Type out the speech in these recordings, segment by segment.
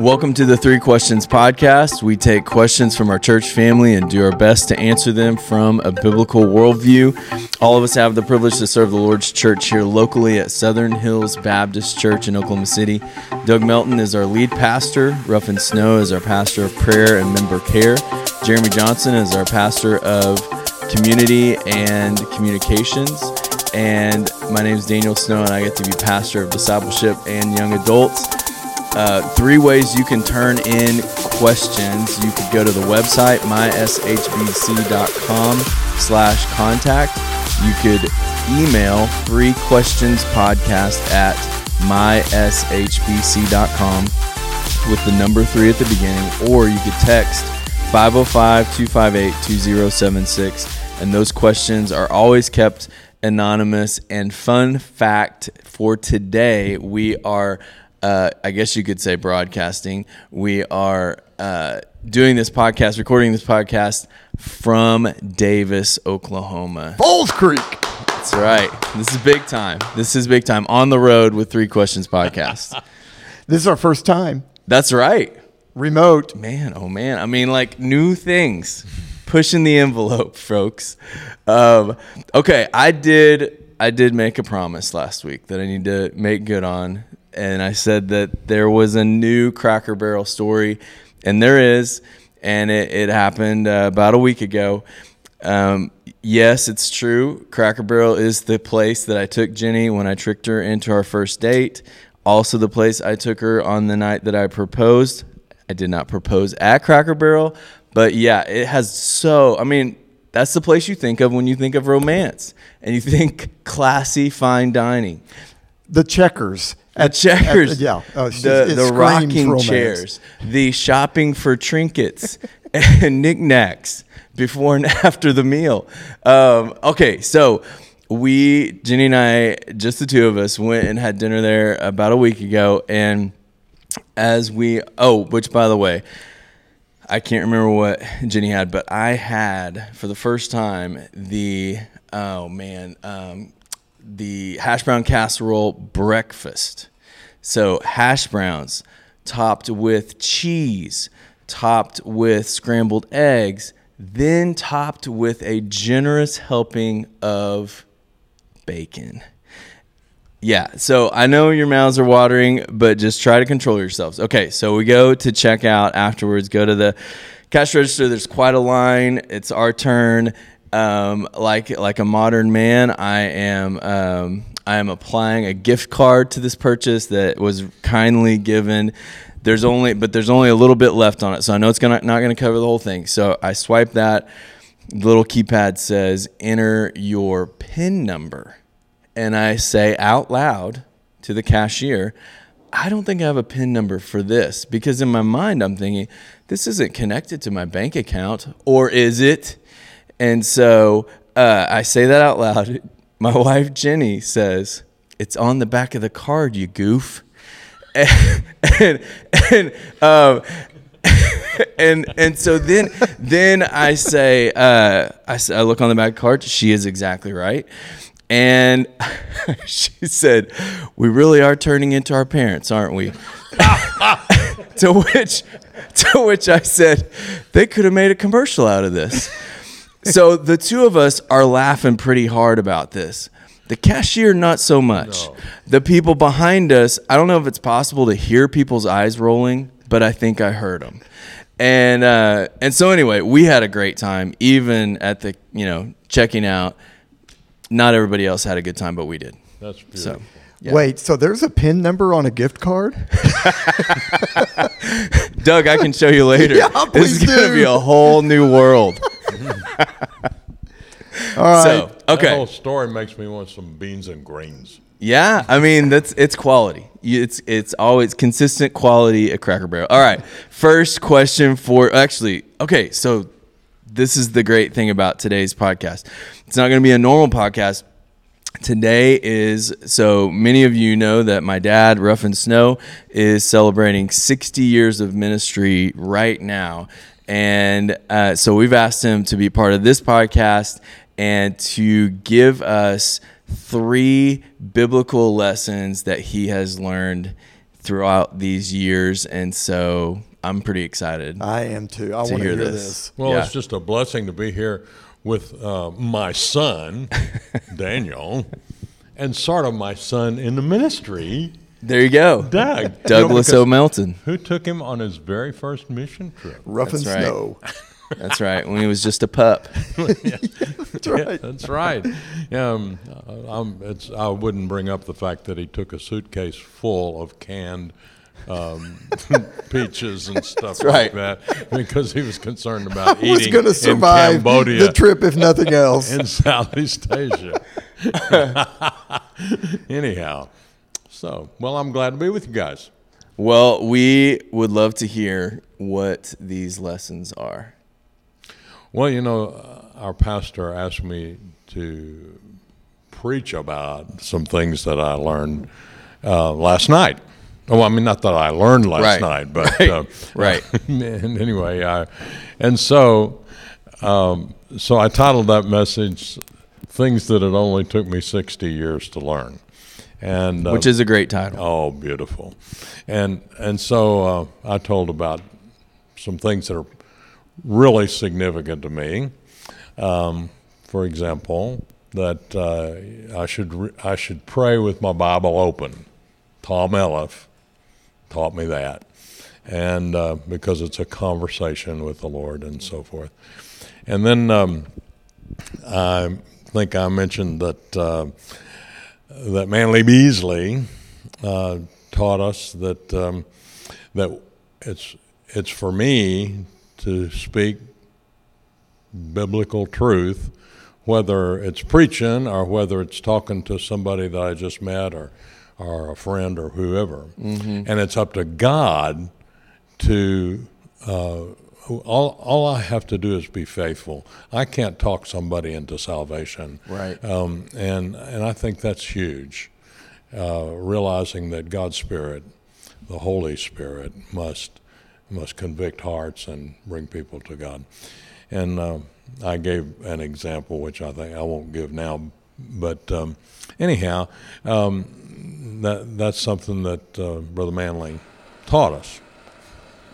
Welcome to the Three Questions Podcast. We take questions from our church family and do our best to answer them from a biblical worldview. All of us have the privilege to serve the Lord's church here locally at Southern Hills Baptist Church in Oklahoma City. Doug Melton is our lead pastor, Ruffin Snow is our pastor of prayer and member care, Jeremy Johnson is our pastor of community and communications. And my name is Daniel Snow, and I get to be pastor of discipleship and young adults. Uh, three ways you can turn in questions. You could go to the website myshbc.com slash contact. You could email three questions podcast at myshbc.com with the number three at the beginning, or you could text 505 258 2076. And those questions are always kept anonymous. And fun fact for today, we are, uh, I guess you could say, broadcasting. We are uh, doing this podcast, recording this podcast from Davis, Oklahoma. Falls Creek. That's right. This is big time. This is big time on the road with Three Questions Podcast. This is our first time That's right. remote. Man, oh man. I mean, like new things, pushing the envelope, folks. Um, okay, I did. I did make a promise last week that I need to make good on, and I said that there was a new Cracker Barrel story, and there is, and it, it happened uh, about a week ago. Um, yes, it's true. Cracker Barrel is the place that I took Jenny when I tricked her into our first date. Also, the place I took her on the night that I proposed. I did not propose at Cracker Barrel, but yeah, it has so. I mean, that's the place you think of when you think of romance, and you think classy, fine dining. The checkers. At checkers, at- yeah. Oh, it's- the it the rocking romance. chairs, the shopping for trinkets and knickknacks before and after the meal. Um, okay, so we Jenny and I, just the two of us, went and had dinner there about a week ago, and as we oh, which by the way, I can't remember what Jenny had, but I had for the first time the oh man, um, the hash brown casserole breakfast. So hash browns topped with cheese, topped with scrambled eggs, then topped with a generous helping of bacon. Yeah, so I know your mouths are watering, but just try to control yourselves. Okay, so we go to check out afterwards, go to the cash register. There's quite a line. It's our turn. Um, like like a modern man, I am um, I am applying a gift card to this purchase that was kindly given. There's only but there's only a little bit left on it, so I know it's gonna not gonna cover the whole thing. So I swipe that. The little keypad says enter your PIN number and I say out loud to the cashier, I don't think I have a PIN number for this because in my mind I'm thinking, this isn't connected to my bank account, or is it? And so uh, I say that out loud. My wife Jenny says, It's on the back of the card, you goof. And, and, and um, and and so then then I say uh, I, I look on the back card. She is exactly right, and she said, "We really are turning into our parents, aren't we?" to which to which I said, "They could have made a commercial out of this." so the two of us are laughing pretty hard about this. The cashier, not so much. The people behind us, I don't know if it's possible to hear people's eyes rolling, but I think I heard them. And uh, and so anyway, we had a great time, even at the you know checking out. Not everybody else had a good time, but we did. That's beautiful. So yeah. Wait, so there's a PIN number on a gift card? Doug, I can show you later. Yeah, this please is gonna be a whole new world. All right. So That okay, whole story makes me want some beans and greens. Yeah, I mean that's it's quality. It's it's always consistent quality at Cracker Barrel. All right, first question for actually okay. So this is the great thing about today's podcast. It's not going to be a normal podcast. Today is so many of you know that my dad, Ruffin Snow, is celebrating 60 years of ministry right now. And uh, so we've asked him to be part of this podcast and to give us three biblical lessons that he has learned throughout these years, and so I'm pretty excited. I am too. I want to hear hear this. this. Well, Yeah. it's just a blessing to be here with uh, my son, Daniel, and sort of my son in the ministry, There you go, Doug. You know, Douglas because O. Melton. Who took him on his very first mission trip? Ruffin That's right. snow. That's right. When he was just a pup. That's right. That's right. Um, I'm, it's, I wouldn't bring up the fact that he took a suitcase full of canned um, peaches and stuff right. like that because he was concerned about I was eating going to in survive Cambodia the trip if nothing else. in Southeast Asia. Anyhow, so well, I'm glad to be with you guys. Well, we would love to hear what these lessons are. Well, you know, uh, our pastor asked me to preach about some things that I learned uh, last night. Oh, I mean, not that I learned last Right. night, but Right. uh, Right. and anyway, I, and so, um, so I titled that message "Things That It Only Took Me 60 Years to Learn," and uh, Which is a great title. Oh, beautiful. And and so uh, I told about some things that are really significant to me. Um, for example, that uh, I should re- I should pray with my Bible open. Tom Elliff taught me that, and uh, because it's a conversation with the Lord and so forth. And then um, I think I mentioned that uh, that Manley Beasley uh, taught us that um, that it's it's for me to speak biblical truth, whether it's preaching or whether it's talking to somebody that I just met or or a friend or whoever, and it's up to God to. Uh, all, all I have to do is be faithful. I can't talk somebody into salvation. Right. Um, and, and I think that's huge. Uh, realizing that God's Spirit, the Holy Spirit, must must convict hearts and bring people to God. And uh, I gave an example, which I think I won't give now, but um, anyhow, um, that that's something that uh, Brother Manley taught us.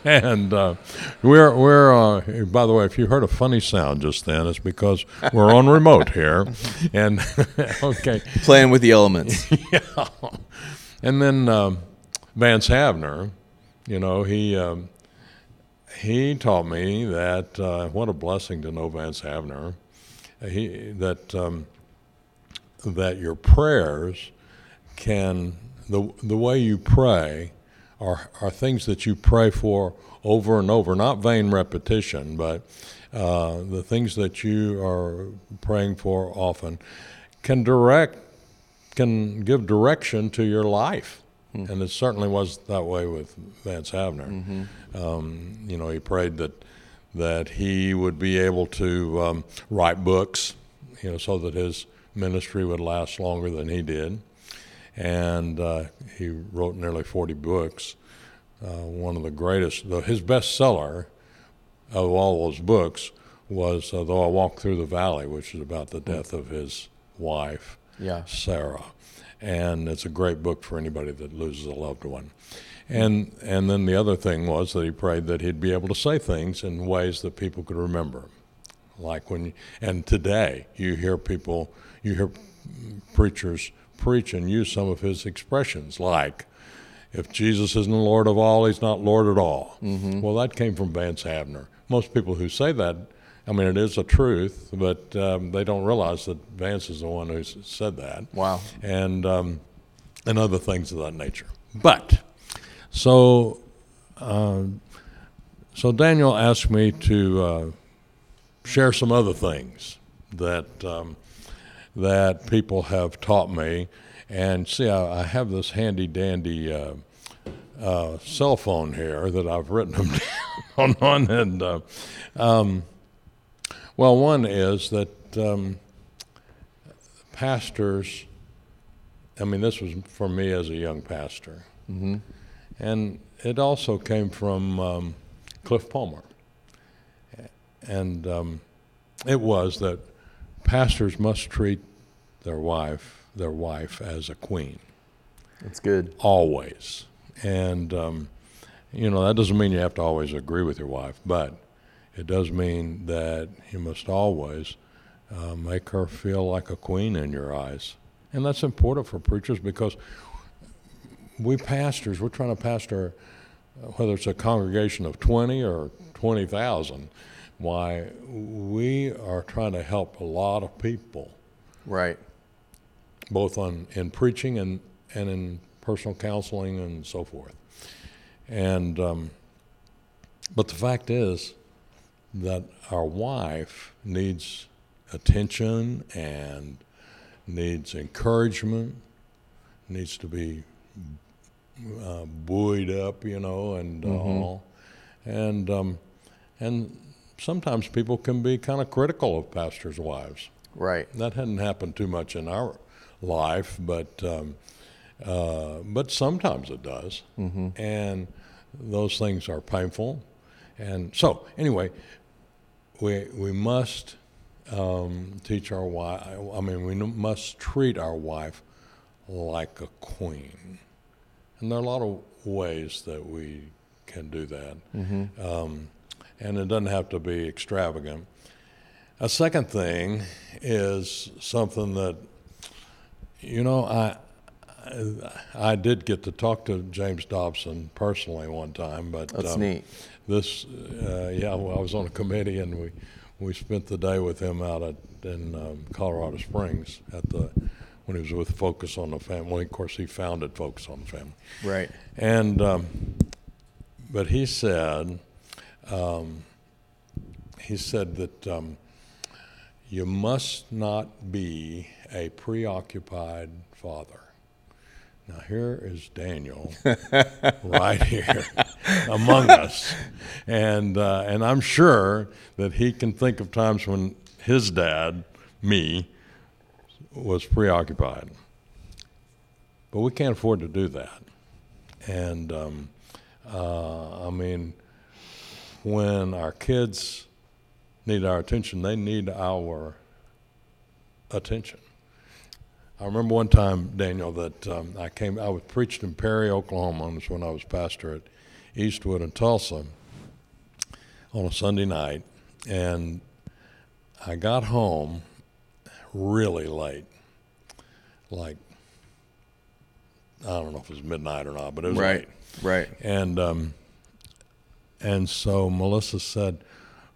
And uh, we're we're uh, by the way, if you heard a funny sound just then, it's because we're on remote here. And okay, Playing with the elements. yeah. And then um, Vance Havner, you know, he um, he taught me that uh, what a blessing to know Vance Havner. He that um, that your prayers can the the way you pray are are things that you pray for over and over, not vain repetition, but uh, the things that you are praying for often can direct can give direction to your life. And it certainly was that way with Vance Havner. Um, you know, he prayed that that he would be able to um, write books, you know, so that his ministry would last longer than he did. And uh, he wrote nearly 40 books. Uh, one of the greatest, the, his bestseller of all those books was uh, Though I Walk Through the Valley, which is about the death of his wife. Yeah. Sarah, and it's a great book for anybody that loses a loved one. And and then the other thing was that he prayed that he'd be able to say things in ways that people could remember, like when and today you hear people you hear preachers preach and use some of his expressions like. If Jesus isn't Lord of all, he's not Lord at all. Well, that came from Vance Havner. Most people who say that, I mean, it is a truth, but um, they don't realize that Vance is the one who said that Wow. and um, and other things of that nature. But so um, so Daniel asked me to uh, share some other things that um, that people have taught me. And see, I, I have this handy dandy uh, uh, cell phone here that I've written them down on. And uh, um, well, one is that um, pastors. I mean, this was for me as a young pastor, Mm-hmm. and it also came from um, Cliff Palmer, and um, it was that pastors must treat their wife their wife as a queen. That's good. always. And um, you know that doesn't mean you have to always agree with your wife, but it does mean that you must always uh, make her feel like a queen in your eyes, and that's important for preachers because we pastors we're trying to pastor uh, whether it's a congregation of 20 or 20,000 why we are trying to help a lot of people Right. both on in preaching and and in personal counseling and so forth. And um, but the fact is that our wife needs attention and needs encouragement, needs to be uh, buoyed up, you know, and uh, all. And um, and sometimes people can be kind of critical of pastors' wives. Right. That hadn't happened too much in our life, but um, uh, but sometimes it does, and those things are painful. And so, anyway, we we must um, teach our wife. I mean, we must treat our wife like a queen, and there are a lot of ways that we can do that. Um, and it doesn't have to be extravagant. A second thing is something that, you know, I, I, I did get to talk to James Dobson personally one time, but That's um, neat. This, uh, yeah, well, I was on a committee and we, we spent the day with him out at in um, Colorado Springs at the when he was with Focus on the Family. Of course, he founded Focus on the Family. Right. And um, but he said, um, he said that um, you must not be a preoccupied father. Now here is Daniel, right here among us, and uh, and I'm sure that he can think of times when his dad, me, was preoccupied. But we can't afford to do that. And um, uh, I mean, when our kids need our attention, they need our attention. I remember one time, Daniel, that um, I came. I was preached in Perry, Oklahoma. This when I was pastor at Eastwood in Tulsa on a Sunday night, and I got home really late, like I don't know if it was midnight or not, but it was Right. late. Right. And um, and so Melissa said,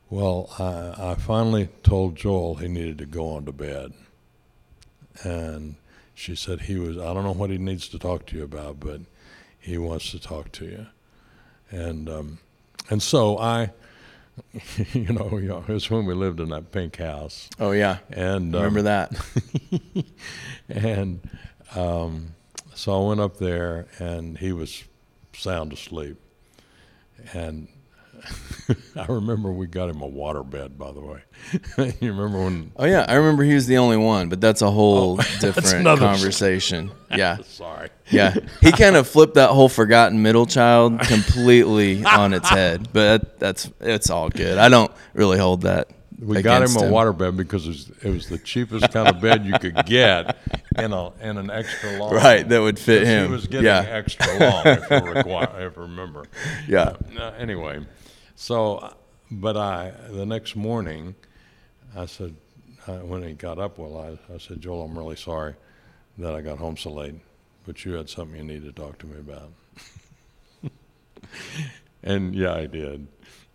"Well, I, I finally told Joel he needed to go on to bed." And she said he was. I don't know what he needs to talk to you about, but he wants to talk to you. And um, and so I, you know, you know, it was when we lived in that pink house, Oh yeah. and um, Remember that? and um, so I went up there, and he was sound asleep. And I remember we got him a water bed, by the way. you remember when? Oh yeah, I remember he was the only one, but that's a whole oh, different Oh, another conversation. Yeah. Sorry. Yeah. He kind of flipped that whole forgotten middle child completely on its head, but that's it's all good. I don't really hold that. We got him a water bed because it was, it was the cheapest kind of bed you could get, in a in an extra long. Right, that would fit him. He was getting Yeah. extra long, if I, require, if I remember. Yeah. Uh, anyway, so, but I, the next morning, I said, uh, when he got up, well, I, I said, Joel, I'm really sorry that I got home so late, but you had something you needed to talk to me about. and yeah, I did.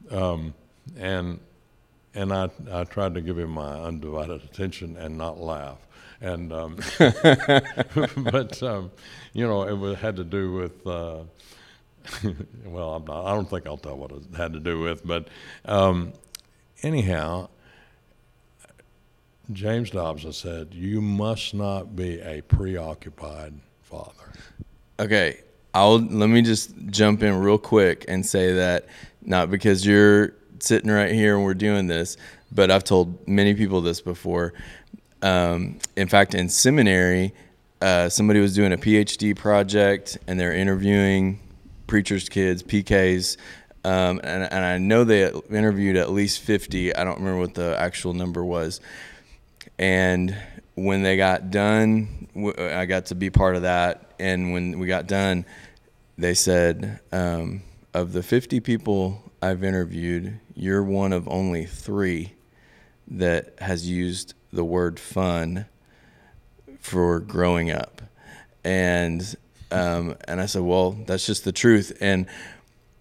Um, and and I, I tried to give him my undivided attention and not laugh. And um, but um, you know, it was, had to do with uh, well, I'm not, I don't think I'll tell what it had to do with, but um, anyhow, James Dobson said, "You must not be a preoccupied father." Okay, I'll let me just jump in real quick and say that not because you're sitting right here and we're doing this, but I've told many people this before. Um, in fact, in seminary, uh, somebody was doing a PhD project and they're interviewing preachers' kids, PKs, um, and, and I know they interviewed at least 50. I don't remember what the actual number was. And when they got done, I got to be part of that. And when we got done, they said um, of the 50 people I've interviewed, you're one of only three that has used the word fun for growing up. And um, and I said, well, that's just the truth. And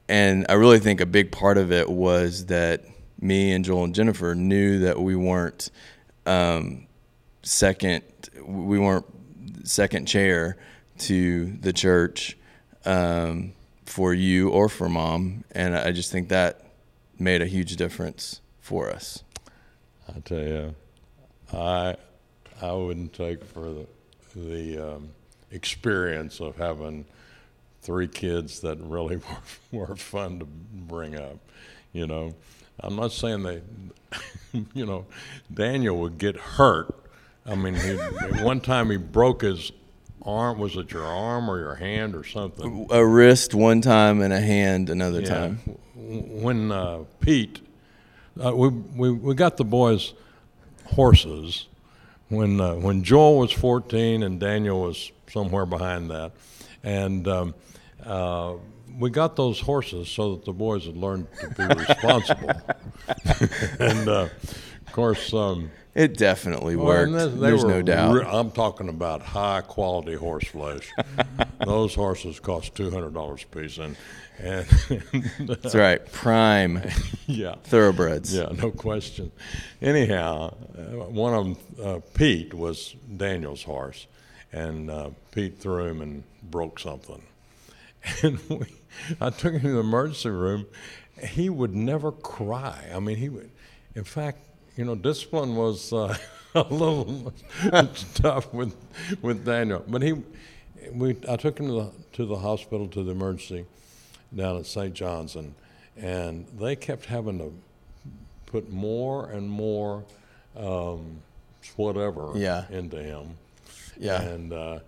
and I really think a big part of it was that me and Joel and Jennifer knew that we weren't um, second, we weren't second chair to the church um, for you or for mom, and I just think that made a huge difference for us. I tell you, I I wouldn't take for the the um, experience of having three kids that really were, were fun to bring up. You know, I'm not saying they, you know, Daniel would get hurt. I mean, he, one time he broke his arm. Was it your arm or your hand or something? A wrist one time and a hand another Yeah. time. When uh, Pete, uh, we, we we got the boys horses when uh, when Joel was 14 and Daniel was somewhere behind that, and um, uh, we got those horses so that the boys would learn to be responsible. and uh, of course. Um, It definitely worked. they- they There's no doubt. re- I'm talking about high quality horse flesh. Those horses cost two hundred dollars a piece, and and That's right. Prime yeah, thoroughbreds. yeah, no question. Anyhow, uh, one of them, uh, Pete, was Daniel's horse, and uh, Pete threw him and broke something. And we, I took him to the emergency room. He would never cry. I mean, he would. In fact, you know, discipline was uh, a little tough with with Daniel. But he, we, I took him to the to the hospital to the emergency down at St. John's, and and they kept having to put more and more um, whatever Yeah. into him. Yeah. And uh,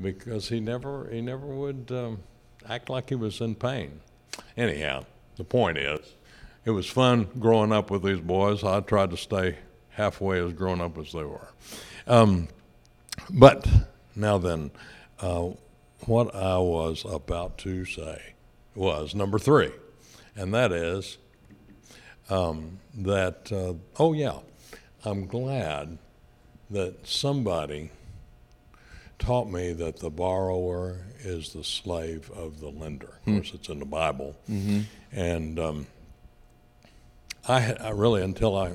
because he never he never would um, act like he was in pain. Anyhow, the point is, it was fun growing up with these boys. I tried to stay halfway as grown up as they were. Um, but now then, uh, what I was about to say was number three, and that is um, that, uh, oh, yeah, I'm glad that somebody taught me that the borrower is the slave of the lender. Of course, it's in the Bible. And um, I, had, I really, until I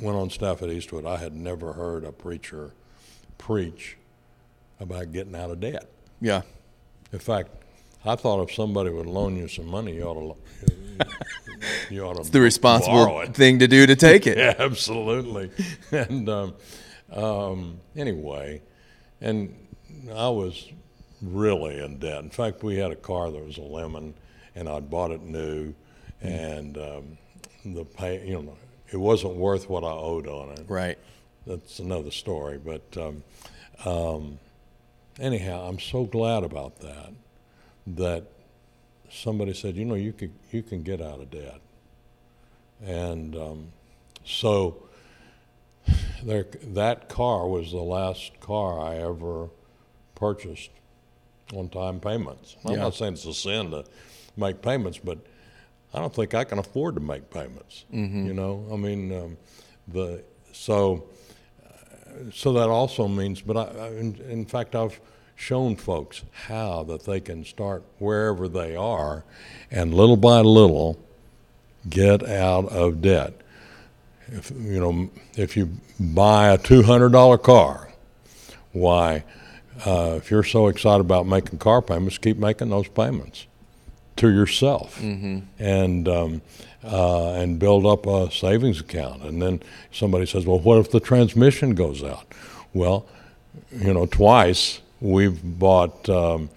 went on staff at Eastwood, I had never heard a preacher preach about getting out of debt. Yeah. In fact, I thought if somebody would loan you some money, you ought to, you ought to The responsible thing to do to take it. Yeah, absolutely. And um, um, anyway, and I was really in debt. In fact, we had a car that was a lemon, and I'd bought it new, and um, the pay, you know, it wasn't worth what I owed on it. Right. That's another story. But um, um, anyhow, I'm so glad about that. That somebody said, you know, you could you can get out of debt, and um, so there, that car was the last car I ever purchased on time payments. I'm Yeah. not saying it's a sin to make payments, but I don't think I can afford to make payments. You know, I mean, um, the so so that also means, but I, I, in, in fact, I've shown folks how that they can start wherever they are, and little by little, get out of debt. If you know, if you buy a two hundred dollar car, why? Uh, if you're so excited about making car payments, keep making those payments to yourself, and um, uh, and build up a savings account. And then somebody says, "Well, what if the transmission goes out?" Well, you know, twice we've bought um,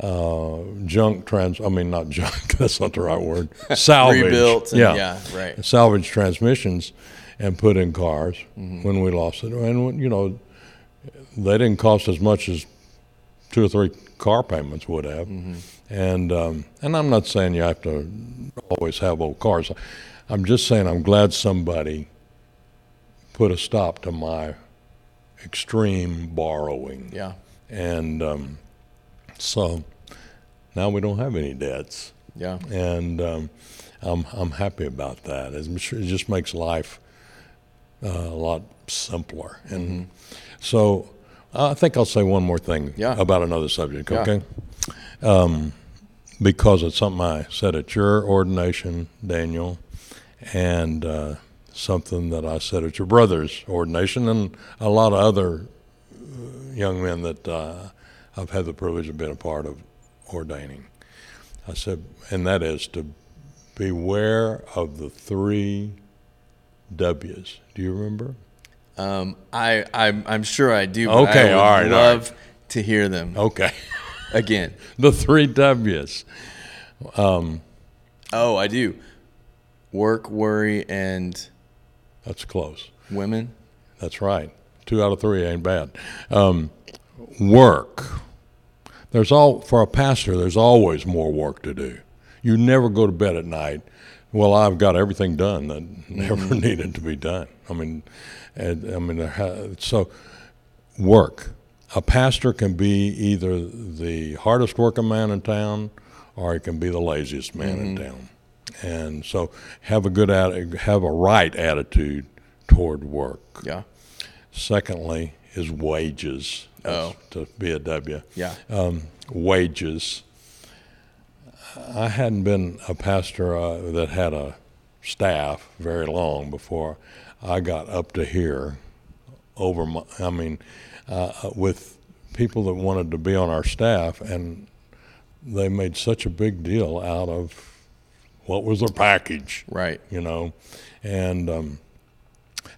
uh, junk trans. I mean, not junk. That's not the right word. Salvage. Rebuilt and- yeah. yeah, right. Salvage transmissions and put in cars Mm-hmm. when we lost it. And you know, they didn't cost as much as two or three car payments would have. Mm-hmm. And um, and I'm not saying you have to always have old cars. I'm just saying I'm glad somebody put a stop to my extreme borrowing. Yeah. And um, so now we don't have any debts, Yeah. and um, I'm I'm happy about that. Sure It just makes life uh, a lot simpler, and so I think I'll say one more thing Mm-hmm. Yeah. about another subject. Yeah. Um, because it's something I said at your ordination, Daniel, and uh, something that I said at your brother's ordination, and a lot of other uh, young men that uh, I've had the privilege of being a part of ordaining. I said, and that is to beware of the three W's. Do you remember? Um, I, I'm, I'm sure I do. But Okay, I would all right, all love to hear them Okay. again. the three W's. Um, oh, I do. Work, worry, and That's close. women. That's right. Two out of three ain't bad. Um, work. There's all for a pastor. There's always more work to do. You never go to bed at night. Well, I've got everything done that never mm-hmm. needed to be done. I mean, and, I mean, uh, so work. A pastor can be either the hardest working man in town, or he can be the laziest man in town. And so, have a good atti- have a right attitude toward work. Yeah. Secondly, is wages. Oh. to be a W. Yeah. Um, wages. I hadn't been a pastor uh, that had a staff very long before I got up to here. Over my, I mean, uh, with people that wanted to be on our staff, and they made such a big deal out of what was their package Right. you know, and um,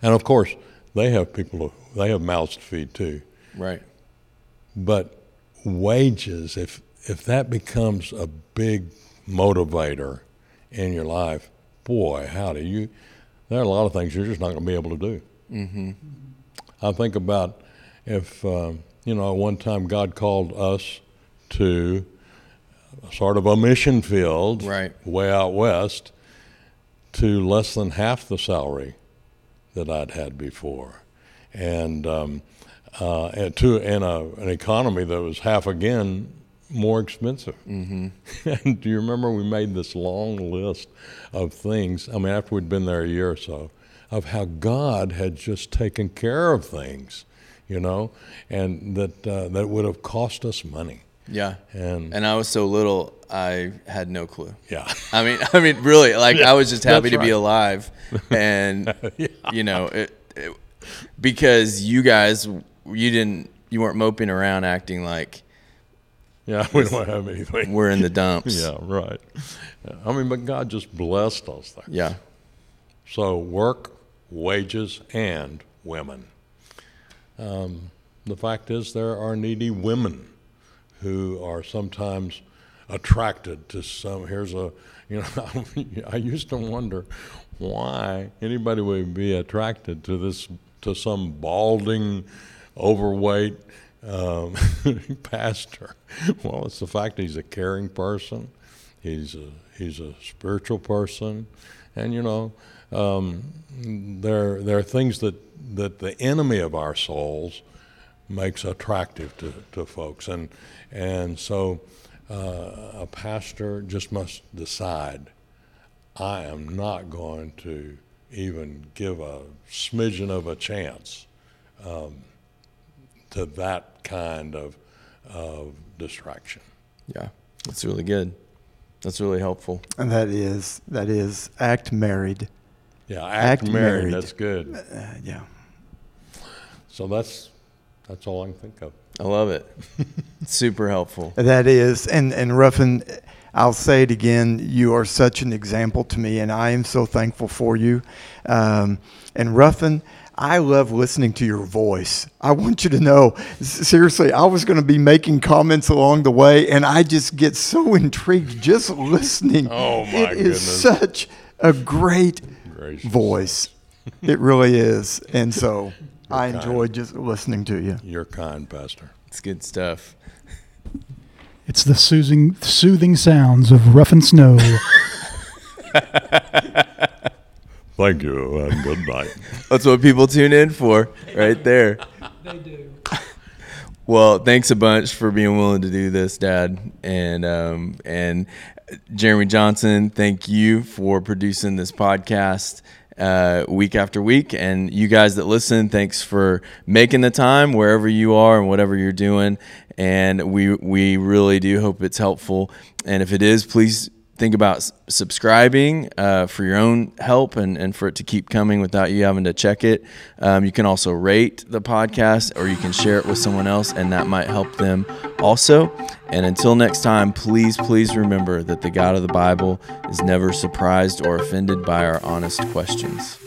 and of course they have people to, they have mouths to feed too. Right. But wages, if if that becomes a big motivator in your life, boy, how do you there are a lot of things you're just not going to be able to do. Mm-hmm. I think about if um, you know, at one time God called us to sort of a mission field, Right. way out west, to less than half the salary that I'd had before, and um, uh, and to in a, an economy that was half again more expensive. Mm-hmm. and do you remember we made this long list of things? I mean, after we'd been there a year or so, of how God had just taken care of things, you know, and that uh, that would have cost us money. Yeah. And, And I was so little, I had no clue. yeah, I mean, I mean, really, like I was just happy to be alive, and you know, it, it, because you guys, you didn't, you weren't moping around acting like yeah, we don't have anything. we're in the dumps. Yeah, right. I mean, but God just blessed those things. Yeah. So work, wages, and women. Um, the fact is, there are needy women who are sometimes attracted to some. Here's a, you know, I used to wonder why anybody would be attracted to this to some balding, overweight um, pastor. Well, it's the fact he's a caring person. He's a he's a spiritual person, and you know, um, there there are things that that the enemy of our souls makes attractive to, to folks, and and so uh, a pastor just must decide. I am not going to even give a smidgen of a chance um, to that kind of of distraction. Yeah. That's really good. That's really helpful. And that is that is act married. Yeah, act, Act married. married. That's good. Uh, yeah. So that's that's all I can think of. I love it. Super helpful. That is, and and Ruffin, I'll say it again. You are such an example to me, and I am so thankful for you. Um, and Ruffin, I love listening to your voice. I want you to know, seriously, I was going to be making comments along the way, and I just get so intrigued just listening. Oh, my It is goodness. such a great Gracious. voice. It really is, and so I kind. enjoy just listening to you. You're kind, Pastor. It's good stuff. It's the soothing, soothing sounds of Ruffin Snow. Thank you and good night. That's what people tune in for, right there. they do. Well, thanks a bunch for being willing to do this, Dad, and um, and Jeremy Johnson. Thank you for producing this podcast uh, week after week. And you guys that listen, thanks for making the time wherever you are and whatever you're doing. And we we really do hope it's helpful. And if it is, please think about subscribing uh, for your own help and, and for it to keep coming without you having to check it. Um, you can also rate the podcast or you can share it with someone else, and that might help them also. And until next time, please, please remember that the God of the Bible is never surprised or offended by our honest questions.